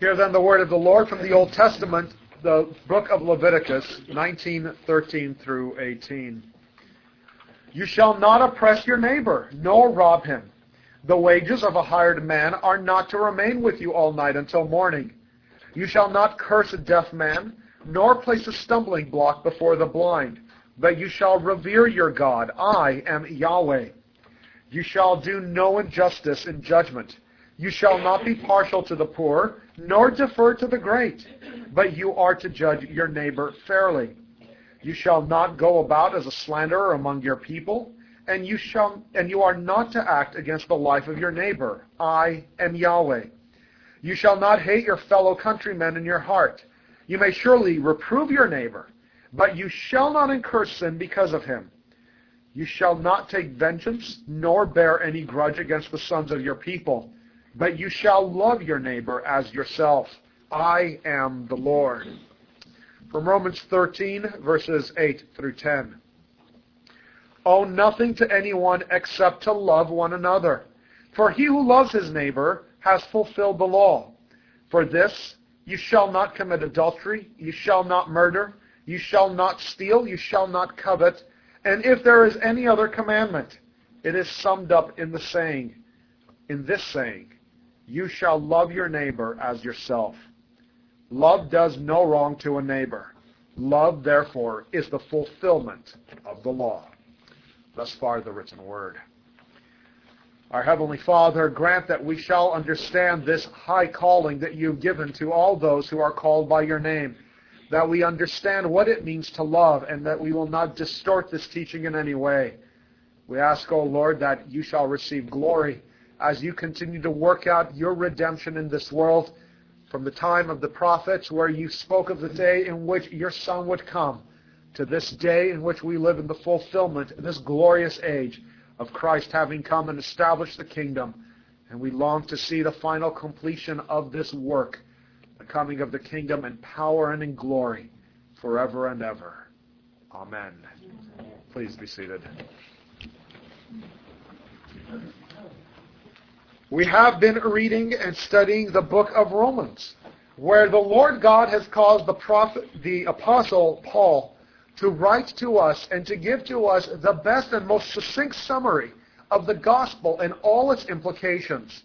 Hear then the word of the Lord from the Old Testament, the book of Leviticus, 19:13 through 18. You shall not oppress your neighbor, nor rob him. The wages of a hired man are not to remain with you all night until morning. You shall not curse a deaf man, nor place a stumbling block before the blind, but you shall revere your God. I am Yahweh. You shall do no injustice in judgment. You shall not be partial to the poor, nor defer to the great, but you are to judge your neighbor fairly. You shall not go about as a slanderer among your people, and you shall and you are not to act against the life of your neighbor. I am Yahweh. You shall not hate your fellow countrymen in your heart. You may surely reprove your neighbor, but you shall not incur sin because of him. You shall not take vengeance, nor bear any grudge against the sons of your people but you shall love your neighbor as yourself. I am the Lord. From Romans 13, verses 8 through 10. Owe nothing to anyone except to love one another. For he who loves his neighbor has fulfilled the law. For this, you shall not commit adultery, you shall not murder, you shall not steal, you shall not covet. And if there is any other commandment, it is summed up in the saying, in this saying, you shall love your neighbor as yourself. Love does no wrong to a neighbor. Love, therefore, is the fulfillment of the law. Thus far, the written word. Our Heavenly Father, grant that we shall understand this high calling that you've given to all those who are called by your name, that we understand what it means to love, and that we will not distort this teaching in any way. We ask, O Lord, that you shall receive glory as you continue to work out your redemption in this world from the time of the prophets where you spoke of the day in which your Son would come to this day in which we live in the fulfillment in this glorious age of Christ having come and established the kingdom. And we long to see the final completion of this work, the coming of the kingdom in power and in glory forever and ever. Amen. Please be seated. We have been reading and studying the book of Romans, where the Lord God has caused the prophet, the apostle Paul to write to us and to give to us the best and most succinct summary of the gospel and all its implications.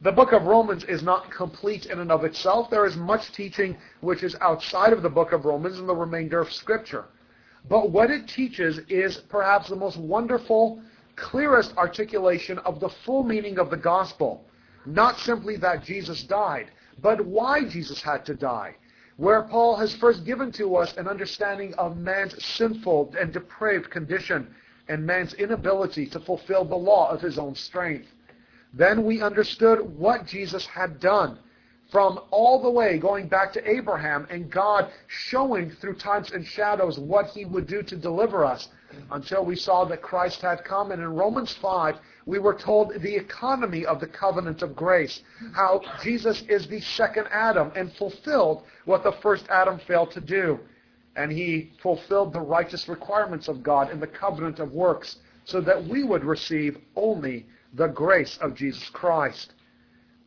The book of Romans is not complete in and of itself. There is much teaching which is outside of the book of Romans and the remainder of Scripture. But what it teaches is perhaps the most wonderful clearest articulation of the full meaning of the gospel. Not simply that Jesus died, but why Jesus had to die. Where Paul has first given to us an understanding of man's sinful and depraved condition and man's inability to fulfill the law of his own strength. Then we understood what Jesus had done from all the way going back to Abraham and God showing through types and shadows what he would do to deliver us until we saw that Christ had come. And in Romans 5, we were told the economy of the covenant of grace, how Jesus is the second Adam and fulfilled what the first Adam failed to do. And he fulfilled the righteous requirements of God in the covenant of works so that we would receive only the grace of Jesus Christ.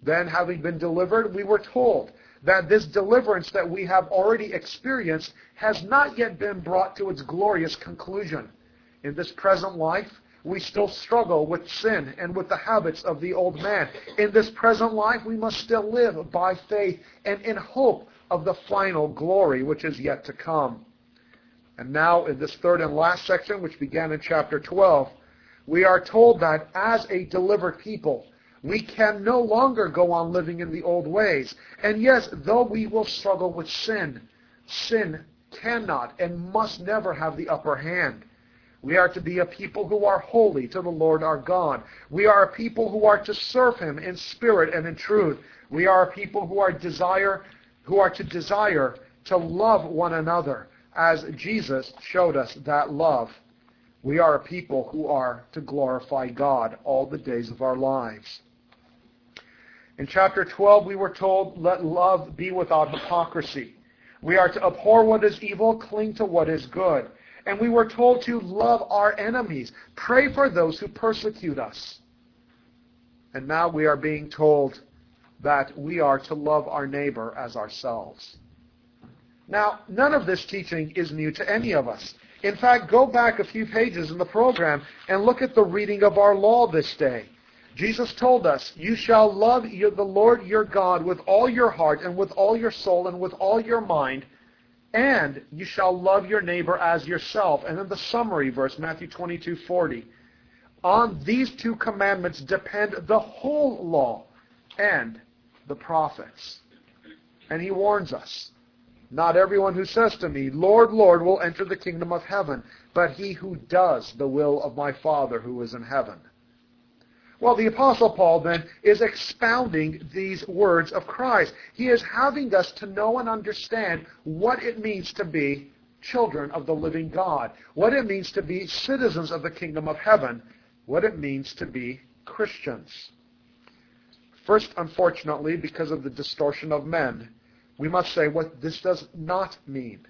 Then, having been delivered, we were told that this deliverance that we have already experienced has not yet been brought to its glorious conclusion. In this present life, we still struggle with sin and with the habits of the old man. In this present life, we must still live by faith and in hope of the final glory which is yet to come. And now, in this third and last section, which began in chapter 12, we are told that as a delivered people, we can no longer go on living in the old ways. And yes, though we will struggle with sin, sin cannot and must never have the upper hand. We are to be a people who are holy to the Lord our God. We are a people who are to serve him in spirit and in truth. We are a people who are desire who are to desire to love one another as Jesus showed us that love. We are a people who are to glorify God all the days of our lives. In chapter 12, we were told, let love be without hypocrisy. We are to abhor what is evil, cling to what is good. And we were told to love our enemies, pray for those who persecute us. And now we are being told, that we are to love our neighbor as ourselves. Now, none of this teaching is new to any of us. In fact, go back a few pages in the program and look at the reading of our law this day. Jesus told us, You shall love the Lord your God with all your heart and with all your soul and with all your mind, and you shall love your neighbor as yourself. And then the summary verse, Matthew 22, 40. On these two commandments depend the whole law and the prophets. And he warns us. Not everyone who says to me, Lord, Lord, will enter the kingdom of heaven, but he who does the will of my Father who is in heaven. Well, the Apostle Paul then is expounding these words of Christ. He is having us to know and understand what it means to be children of the living God, what it means to be citizens of the kingdom of heaven, what it means to be Christians. First, unfortunately, because of the distortion of men, we must say what this does not mean.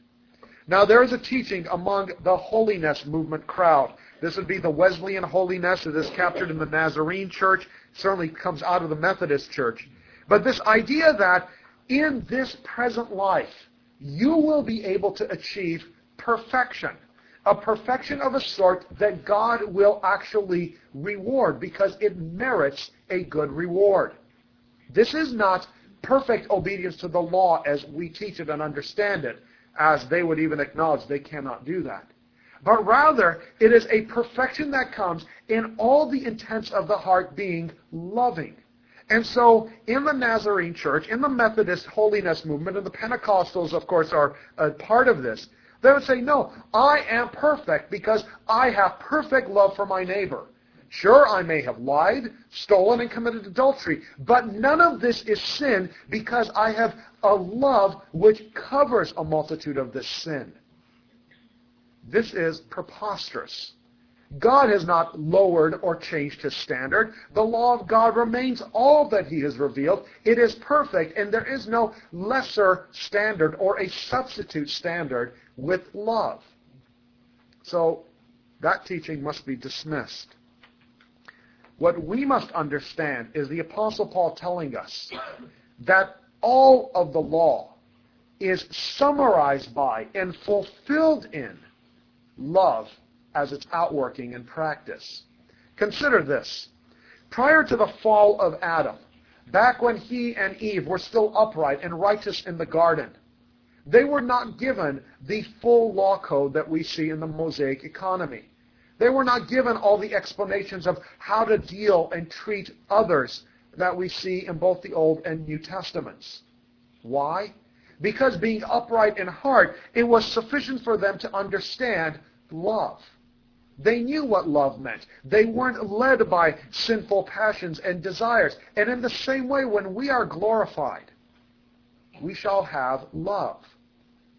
Now, there is a teaching among the holiness movement crowd. This would be the Wesleyan holiness that is captured in the Nazarene church, certainly comes out of the Methodist church. But this idea that in this present life, you will be able to achieve perfection. A perfection of a sort that God will actually reward because it merits a good reward. This is not perfect obedience to the law as we teach it and understand it, as they would even acknowledge they cannot do that. But rather, it is a perfection that comes in all the intents of the heart being loving. And so, in the Nazarene church, in the Methodist holiness movement, and the Pentecostals, of course, are a part of this, they would say, no, I am perfect because I have perfect love for my neighbor. Sure, I may have lied, stolen, and committed adultery, but none of this is sin because I have a love which covers a multitude of this sin. This is preposterous. God has not lowered or changed his standard. The law of God remains all that he has revealed. It is perfect, and there is no lesser standard or a substitute standard with love. So that teaching must be dismissed. What we must understand is the Apostle Paul telling us that all of the law is summarized by and fulfilled in love as its outworking in practice. Consider this. Prior to the fall of Adam, back when he and Eve were still upright and righteous in the garden, they were not given the full law code that we see in the Mosaic economy. They were not given all the explanations of how to deal and treat others that we see in both the Old and New Testaments. Why? Because being upright in heart, it was sufficient for them to understand love. They knew what love meant. They weren't led by sinful passions and desires. And in the same way, when we are glorified, we shall have love.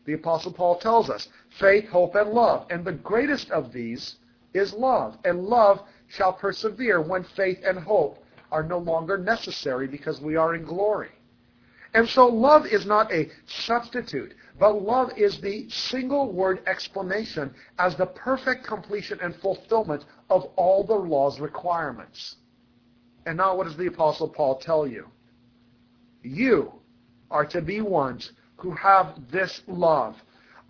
The Apostle Paul tells us faith, hope, and love. And the greatest of these is love. And love shall persevere when faith and hope are no longer necessary because we are in glory. And so love is not a substitute, but love is the single word explanation as the perfect completion and fulfillment of all the law's requirements. And now what does the Apostle Paul tell you? You are to be ones who have this love,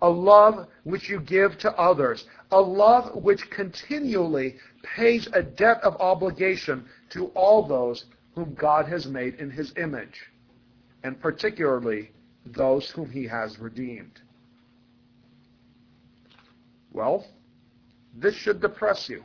a love which you give to others, a love which continually pays a debt of obligation to all those whom God has made in his image, and particularly those whom he has redeemed. Well, this should depress you.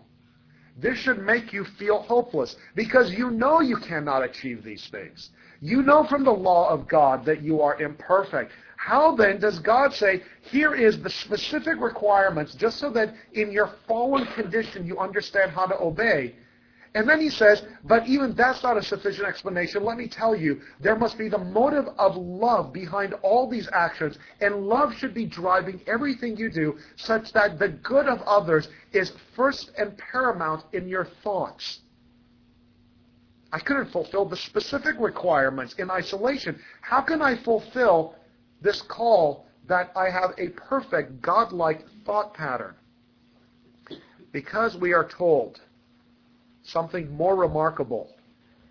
This should make you feel hopeless because you know you cannot achieve these things. You know from the law of God that you are imperfect, how then does God say, here is the specific requirements, just so that in your fallen condition you understand how to obey? And then he says, but even that's not a sufficient explanation. Let me tell you, there must be the motive of love behind all these actions, and love should be driving everything you do, such that the good of others is first and paramount in your thoughts. I couldn't fulfill the specific requirements in isolation. How can I fulfill this call that I have a perfect godlike thought pattern. Because we are told something more remarkable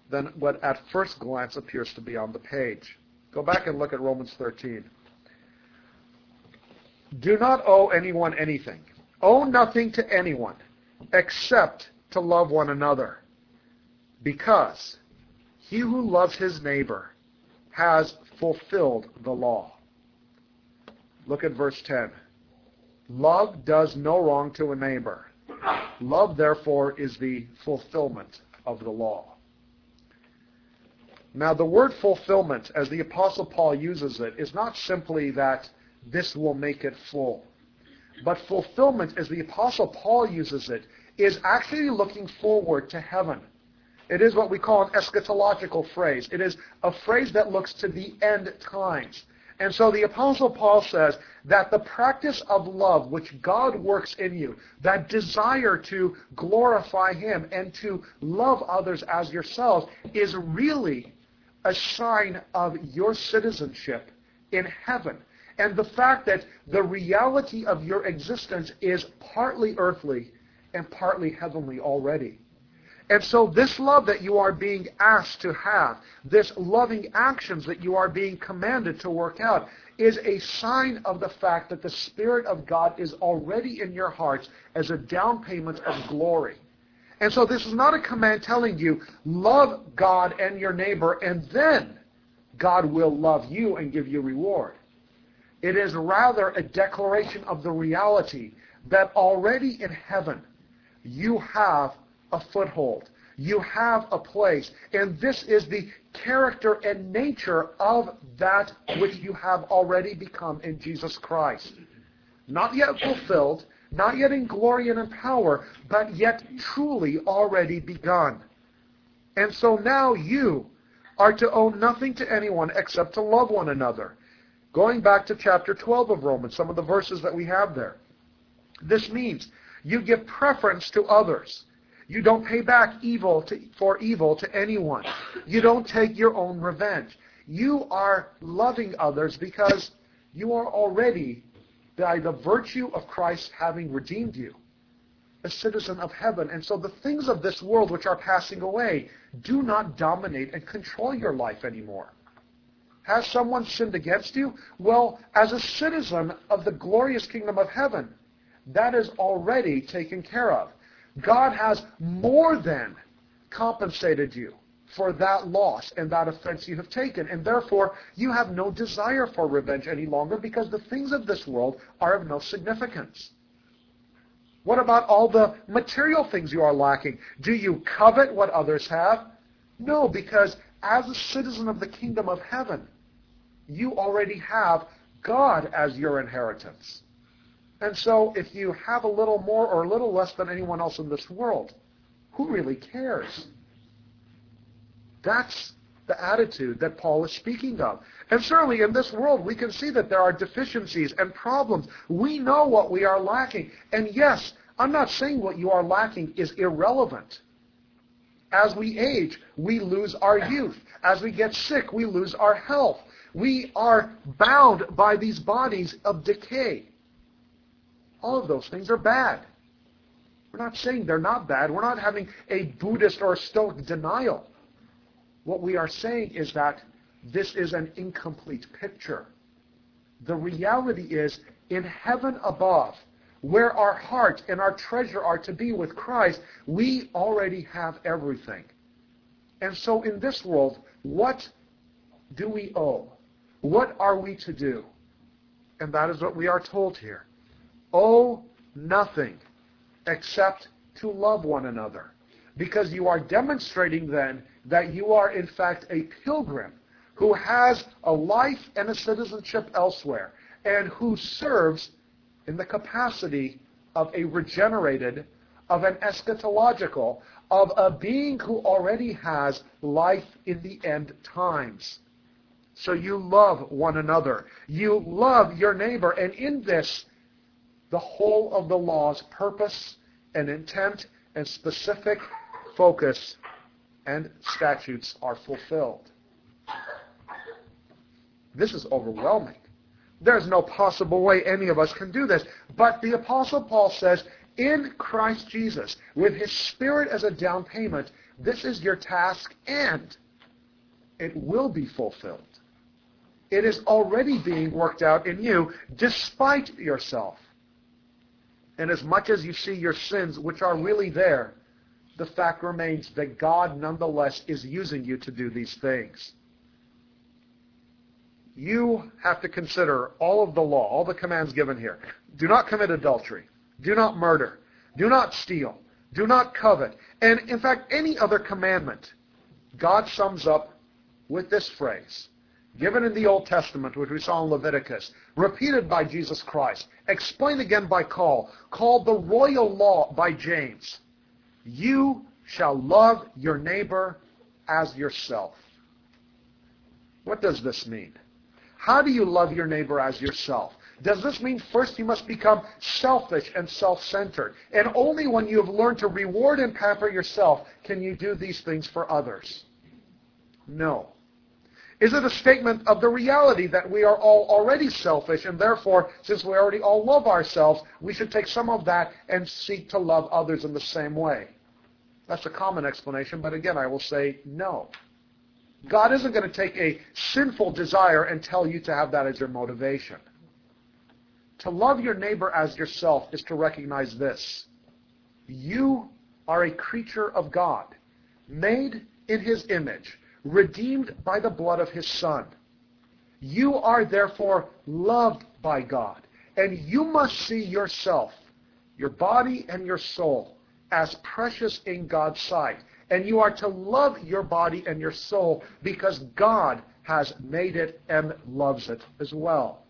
than what at first glance appears to be on the page. Go back and look at Romans 13. Do not owe anyone anything. Owe nothing to anyone except to love one another. Because he who loves his neighbor has fulfilled the law. Look at verse 10. Love does no wrong to a neighbor. Love, therefore, is the fulfillment of the law. Now, the word fulfillment, as the Apostle Paul uses it, is not simply that this will make it full. But fulfillment, as the Apostle Paul uses it, is actually looking forward to heaven. It is what we call an eschatological phrase. It is a phrase that looks to the end times. And so the Apostle Paul says that the practice of love which God works in you, that desire to glorify Him and to love others as yourselves, is really a sign of your citizenship in heaven. And the fact that the reality of your existence is partly earthly and partly heavenly already. And so this love that you are being asked to have, this loving actions that you are being commanded to work out, is a sign of the fact that the Spirit of God is already in your hearts as a down payment of glory. And so this is not a command telling you, love God and your neighbor, and then God will love you and give you reward. It is rather a declaration of the reality that already in heaven you have a foothold. You have a place. And this is the character and nature of that which you have already become in Jesus Christ. Not yet fulfilled, not yet in glory and in power, but yet truly already begun. And so now you are to owe nothing to anyone except to love one another. Going back to chapter 12 of Romans, some of the verses that we have there. This means you give preference to others. You don't pay back evil to, for evil to anyone. You don't take your own revenge. You are loving others because you are already, by the virtue of Christ having redeemed you, a citizen of heaven. And so the things of this world which are passing away do not dominate and control your life anymore. Has someone sinned against you? Well, as a citizen of the glorious kingdom of heaven, that is already taken care of. God has more than compensated you for that loss and that offense you have taken. And therefore, you have no desire for revenge any longer because the things of this world are of no significance. What about all the material things you are lacking? Do you covet what others have? No, because as a citizen of the kingdom of heaven, you already have God as your inheritance. And so if you have a little more or a little less than anyone else in this world, who really cares? That's the attitude that Paul is speaking of. And certainly in this world, we can see that there are deficiencies and problems. We know what we are lacking. And yes, I'm not saying what you are lacking is irrelevant. As we age, we lose our youth. As we get sick, we lose our health. We are bound by these bodies of decay. All of those things are bad. We're not saying they're not bad. We're not having a Buddhist or a Stoic denial. What we are saying is that this is an incomplete picture. The reality is, in heaven above, where our heart and our treasure are to be with Christ, we already have everything. And so in this world, what do we owe? What are we to do? And that is what we are told here owe nothing except to love one another. Because you are demonstrating then that you are in fact a pilgrim who has a life and a citizenship elsewhere and who serves in the capacity of a regenerated, of an eschatological, of a being who already has life in the end times. So you love one another. You love your neighbor. And in this, the whole of the law's purpose and intent and specific focus and statutes are fulfilled. This is overwhelming. There's no possible way any of us can do this. But the Apostle Paul says, in Christ Jesus, with His Spirit as a down payment, this is your task and it will be fulfilled. It is already being worked out in you despite yourself. And as much as you see your sins, which are really there, the fact remains that God nonetheless is using you to do these things. You have to consider all of the law, all the commands given here. Do not commit adultery. Do not murder. Do not steal. Do not covet. And in fact, any other commandment, God sums up with this phrase, given in the Old Testament, which we saw in Leviticus, repeated by Jesus Christ, explained again by Paul, called the royal law by James. You shall love your neighbor as yourself. What does this mean? How do you love your neighbor as yourself? Does this mean first you must become selfish and self-centered? And only when you have learned to reward and pamper yourself can you do these things for others? No. Is it a statement of the reality that we are all already selfish and therefore, since we already all love ourselves, we should take some of that and seek to love others in the same way? That's a common explanation, but again, I will say no. God isn't going to take a sinful desire and tell you to have that as your motivation. To love your neighbor as yourself is to recognize this. You are a creature of God, made in his image, redeemed by the blood of his Son. You are therefore loved by God, and you must see yourself, your body and your soul, as precious in God's sight. And you are to love your body and your soul because God has made it and loves it as well.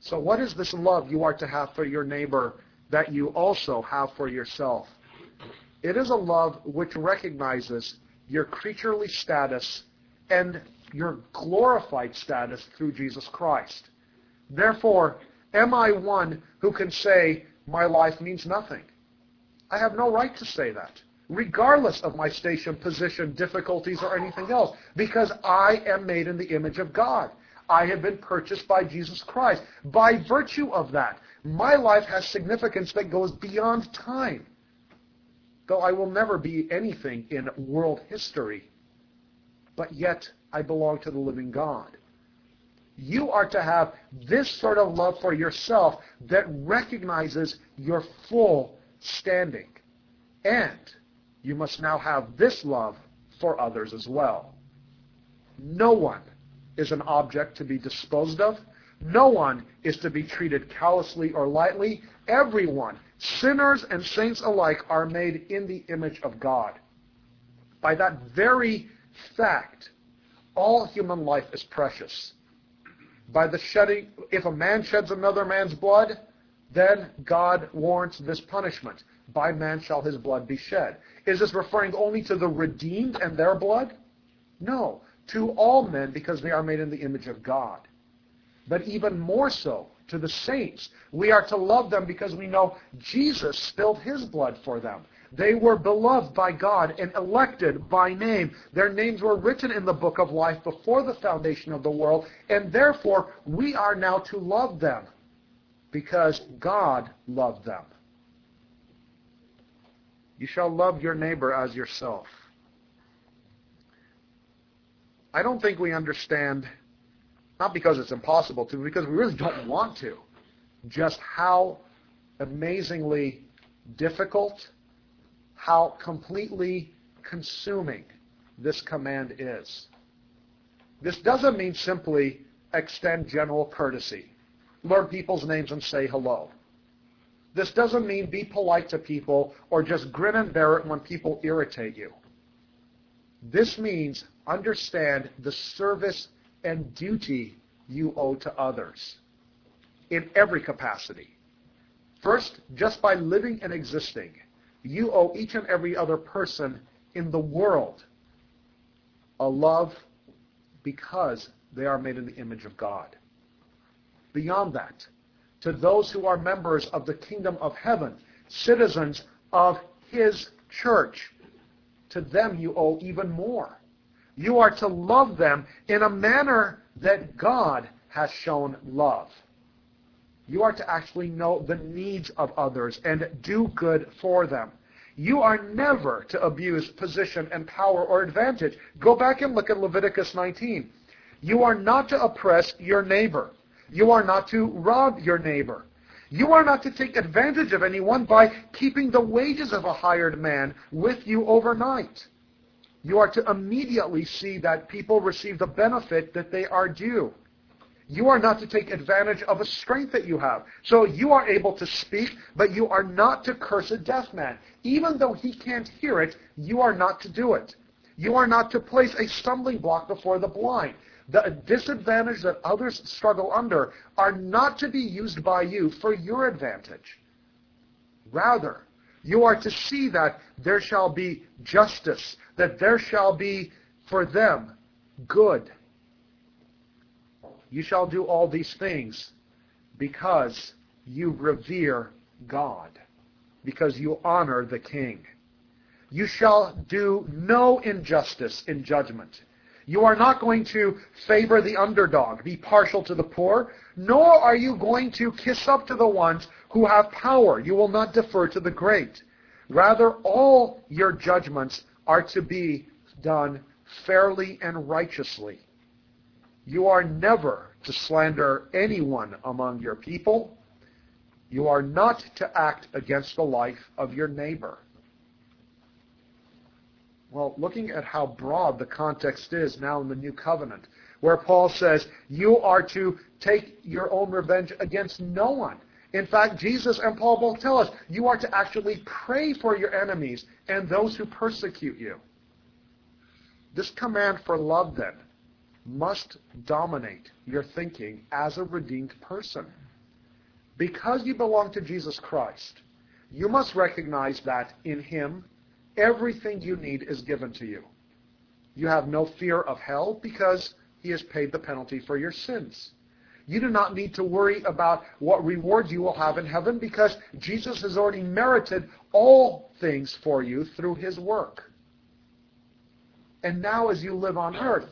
So what is this love you are to have for your neighbor that you also have for yourself? It is a love which recognizes your creaturely status and your glorified status through Jesus Christ. Therefore, am I one who can say, my life means nothing? I have no right to say that, regardless of my station, position, difficulties, or anything else, because I am made in the image of God. I have been purchased by Jesus Christ. By virtue of that, my life has significance that goes beyond time. Though I will never be anything in world history, but yet I belong to the living God. You are to have this sort of love for yourself that recognizes your full standing. And you must now have this love for others as well. No one is an object to be disposed of. No one is to be treated callously or lightly. Everyone, sinners and saints alike, are made in the image of God. By that very fact, all human life is precious. By the shedding, if a man sheds another man's blood, then God warrants this punishment. By man shall his blood be shed. Is this referring only to the redeemed and their blood? No to all men because they are made in the image of God. But even more so to the saints. We are to love them because we know Jesus spilled his blood for them. They were beloved by God and elected by name. Their names were written in the book of life before the foundation of the world, and therefore we are now to love them because God loved them. You shall love your neighbor as yourself. I don't think we understand, not because it's impossible to, because we really don't want to, just how amazingly difficult, how completely consuming this command is. This doesn't mean simply extend general courtesy, learn people's names and say hello. This doesn't mean be polite to people or just grin and bear it when people irritate you. This means understand the service and duty you owe to others in every capacity. First, just by living and existing, you owe each and every other person in the world a love because they are made in the image of God. Beyond that, to those who are members of the kingdom of heaven, citizens of his church, to them you owe even more. You are to love them in a manner that God has shown love. You are to actually know the needs of others and do good for them. You are never to abuse position and power or advantage. Go back and look at Leviticus 19. You are not to oppress your neighbor. You are not to rob your neighbor. You are not to take advantage of anyone by keeping the wages of a hired man with you overnight. You are to immediately see that people receive the benefit that they are due. You are not to take advantage of a strength that you have. So you are able to speak, but you are not to curse a deaf man. Even though he can't hear it, you are not to do it. You are not to place a stumbling block before the blind. The disadvantage that others struggle under are not to be used by you for your advantage. Rather, you are to see that there shall be justice, that there shall be for them good. You shall do all these things because you revere God, because you honor the King. You shall do no injustice in judgment. You are not going to favor the underdog, be partial to the poor, nor are you going to kiss up to the ones who have power. You will not defer to the great. Rather, all your judgments are to be done fairly and righteously. You are never to slander anyone among your people. You are not to act against the life of your neighbor. Well, looking at how broad the context is now in the New Covenant, where Paul says, you are to take your own revenge against no one. In fact, Jesus and Paul both tell us you are to actually pray for your enemies and those who persecute you. This command for love, then, must dominate your thinking as a redeemed person. Because you belong to Jesus Christ, you must recognize that in Him Everything you need is given to you. You have no fear of hell because he has paid the penalty for your sins. You do not need to worry about what reward you will have in heaven because Jesus has already merited all things for you through his work. And now as you live on earth,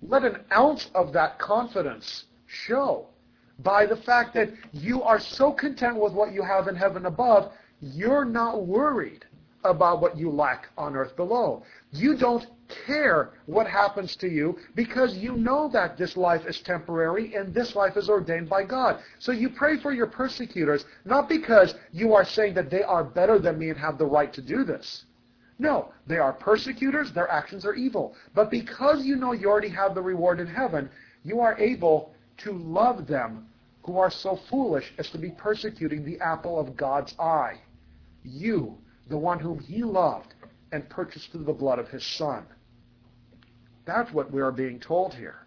let an ounce of that confidence show by the fact that you are so content with what you have in heaven above, you're not worried about what you lack on earth below. You don't care what happens to you because you know that this life is temporary and this life is ordained by God. So you pray for your persecutors, not because you are saying that they are better than me and have the right to do this. No, they are persecutors, their actions are evil. But because you know you already have the reward in heaven, you are able to love them who are so foolish as to be persecuting the apple of God's eye. You the one whom he loved and purchased through the blood of his son. That's what we are being told here.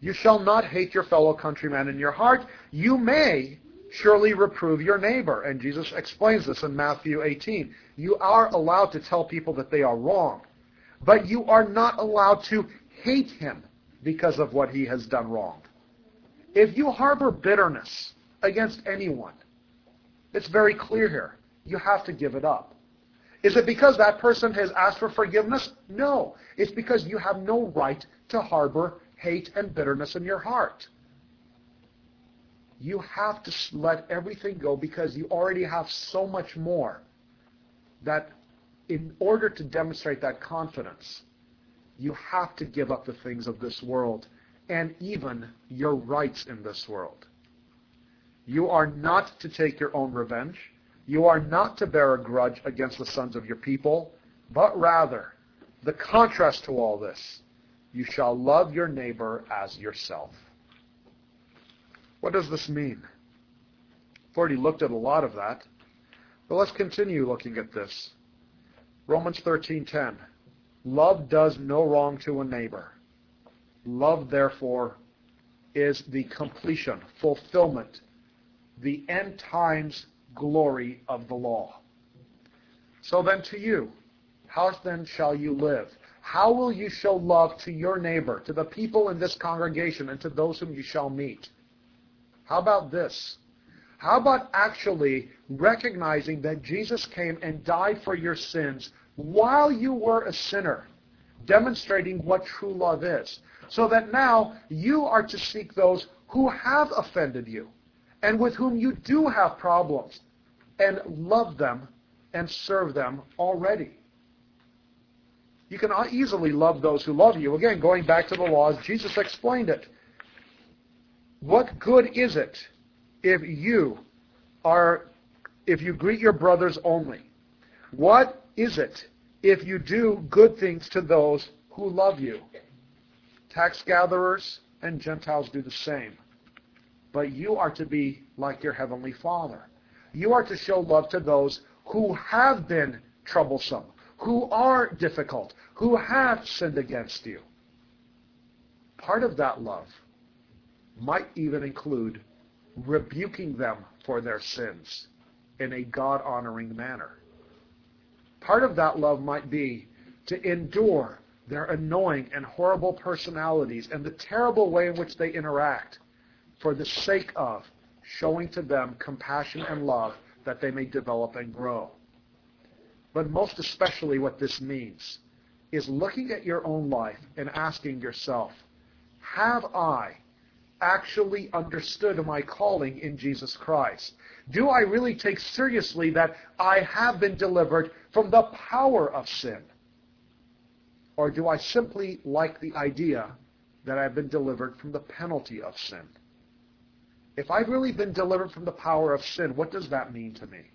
You shall not hate your fellow countryman in your heart. You may surely reprove your neighbor. And Jesus explains this in Matthew 18. You are allowed to tell people that they are wrong, but you are not allowed to hate him because of what he has done wrong. If you harbor bitterness against anyone, it's very clear here you have to give it up. Is it because that person has asked for forgiveness? No. It's because you have no right to harbor hate and bitterness in your heart. You have to let everything go because you already have so much more that in order to demonstrate that confidence, you have to give up the things of this world and even your rights in this world. You are not to take your own revenge. You are not to bear a grudge against the sons of your people, but rather, the contrast to all this, you shall love your neighbor as yourself. What does this mean? We've already looked at a lot of that, but let's continue looking at this. Romans 13:10. Love does no wrong to a neighbor. Love, therefore, is the completion, fulfillment, the end times glory of the law. So then to you, how then shall you live? How will you show love to your neighbor, to the people in this congregation, and to those whom you shall meet? How about this? How about actually recognizing that Jesus came and died for your sins while you were a sinner, demonstrating what true love is? So that now you are to seek those who have offended you and with whom you do have problems and love them and serve them already. You can easily love those who love you. Again, going back to the laws, Jesus explained it. What good is it if you are if you greet your brothers only? What is it if you do good things to those who love you? Tax gatherers and Gentiles do the same. But you are to be like your heavenly Father. You are to show love to those who have been troublesome, who are difficult, who have sinned against you. Part of that love might even include rebuking them for their sins in a God honoring manner. Part of that love might be to endure their annoying and horrible personalities and the terrible way in which they interact for the sake of showing to them compassion and love that they may develop and grow. But most especially what this means is looking at your own life and asking yourself, have I actually understood my calling in Jesus Christ? Do I really take seriously that I have been delivered from the power of sin? Or do I simply like the idea that I've been delivered from the penalty of sin? If I've really been delivered from the power of sin, what does that mean to me?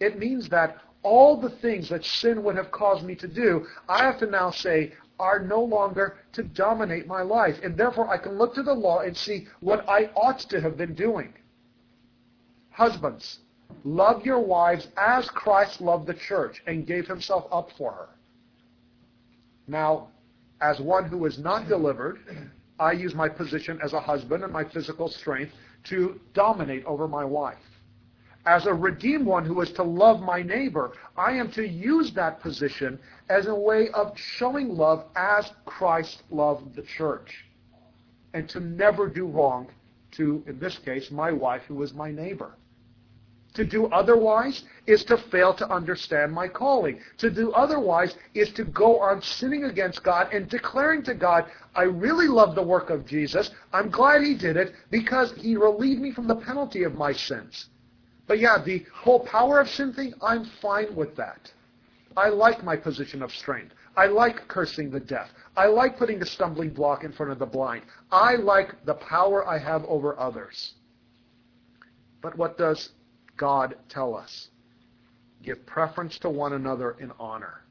It means that all the things that sin would have caused me to do, I have to now say are no longer to dominate my life. And therefore I can look to the law and see what I ought to have been doing. Husbands, love your wives as Christ loved the church and gave himself up for her. Now, as one who is not delivered, I use my position as a husband and my physical strength to dominate over my wife. As a redeemed one who is to love my neighbor, I am to use that position as a way of showing love as Christ loved the church. And to never do wrong to, in this case, my wife who is my neighbor. To do otherwise is to fail to understand my calling. To do otherwise is to go on sinning against God and declaring to God, I really love the work of Jesus. I'm glad he did it because he relieved me from the penalty of my sins. But yeah, the whole power of sin thing, I'm fine with that. I like my position of strength. I like cursing the deaf. I like putting the stumbling block in front of the blind. I like the power I have over others. But what does God tell us? Give preference to one another in honor.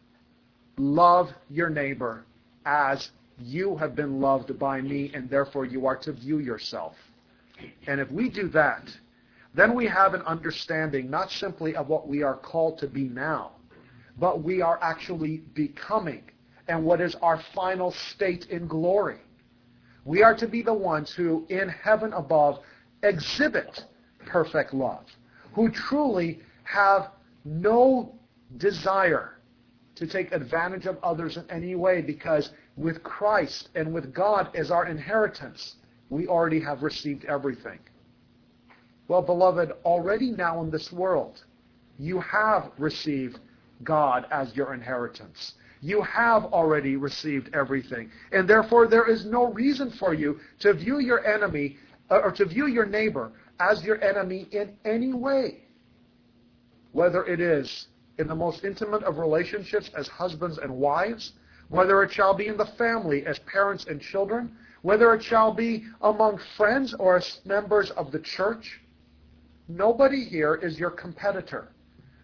Love your neighbor as you have been loved by me, and therefore you are to view yourself. And if we do that, then we have an understanding not simply of what we are called to be now, but we are actually becoming and what is our final state in glory. We are to be the ones who in heaven above exhibit perfect love who truly have no desire to take advantage of others in any way because with Christ and with God as our inheritance, we already have received everything. Well, beloved, already now in this world, you have received God as your inheritance. You have already received everything. And therefore, there is no reason for you to view your enemy uh, or to view your neighbor as your enemy in any way. Whether it is in the most intimate of relationships as husbands and wives, whether it shall be in the family as parents and children, whether it shall be among friends or as members of the church, nobody here is your competitor.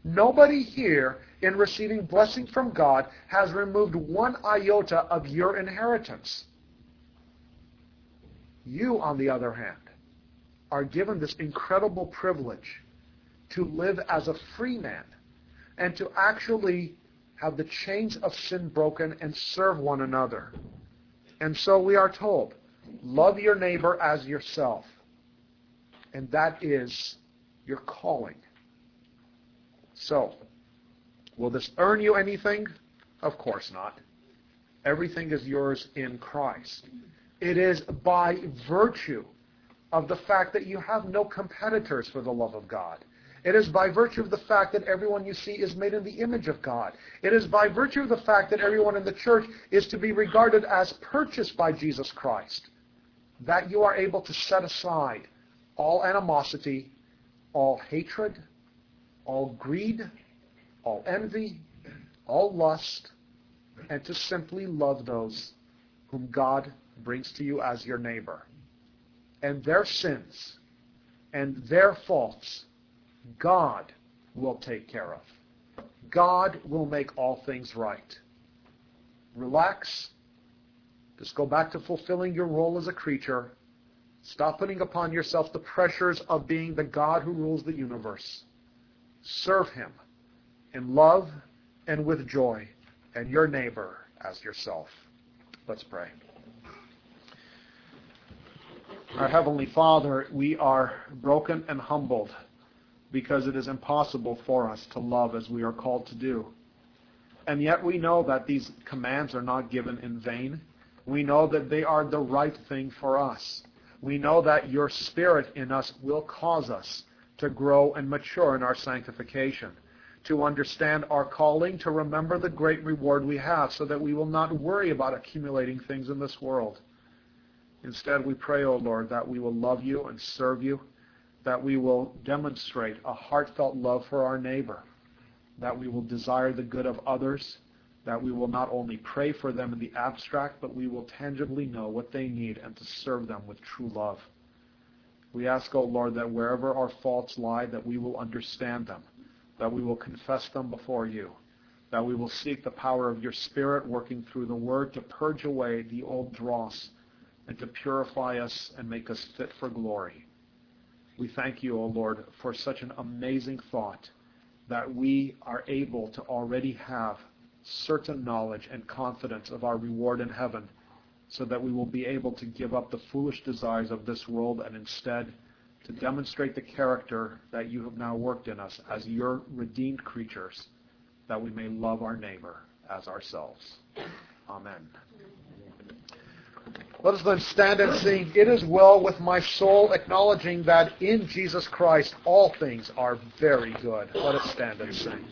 Nobody here in receiving blessing from God has removed one iota of your inheritance. You, on the other hand, are given this incredible privilege to live as a free man and to actually have the chains of sin broken and serve one another. And so we are told, love your neighbor as yourself. And that is your calling. So, will this earn you anything? Of course not. Everything is yours in Christ. It is by virtue of the fact that you have no competitors for the love of God. It is by virtue of the fact that everyone you see is made in the image of God. It is by virtue of the fact that everyone in the church is to be regarded as purchased by Jesus Christ. that you are able to set aside all animosity, all hatred, all greed, all envy, all lust, and to simply love those whom God brings to you as your neighbor. And their sins and their faults, God will take care of. God will make all things right. Relax. Just go back to fulfilling your role as a creature. Stop putting upon yourself the pressures of being the God who rules the universe. Serve Him in love and with joy, and your neighbor as yourself. Let's pray. Our Heavenly Father, we are broken and humbled because it is impossible for us to love as we are called to do. And yet we know that these commands are not given in vain. We know that they are the right thing for us. We know that your Spirit in us will cause us to grow and mature in our sanctification, to understand our calling, to remember the great reward we have, so that we will not worry about accumulating things in this world. Instead, we pray, O Lord, that we will love you and serve you that we will demonstrate a heartfelt love for our neighbor, that we will desire the good of others, that we will not only pray for them in the abstract, but we will tangibly know what they need and to serve them with true love. We ask, O Lord, that wherever our faults lie, that we will understand them, that we will confess them before you, that we will seek the power of your Spirit working through the Word to purge away the old dross and to purify us and make us fit for glory. We thank you, O Lord, for such an amazing thought that we are able to already have certain knowledge and confidence of our reward in heaven so that we will be able to give up the foolish desires of this world and instead to demonstrate the character that you have now worked in us as your redeemed creatures that we may love our neighbor as ourselves. Amen. Let us then stand and sing, It is well with my soul, acknowledging that in Jesus Christ all things are very good. Let us stand and sing.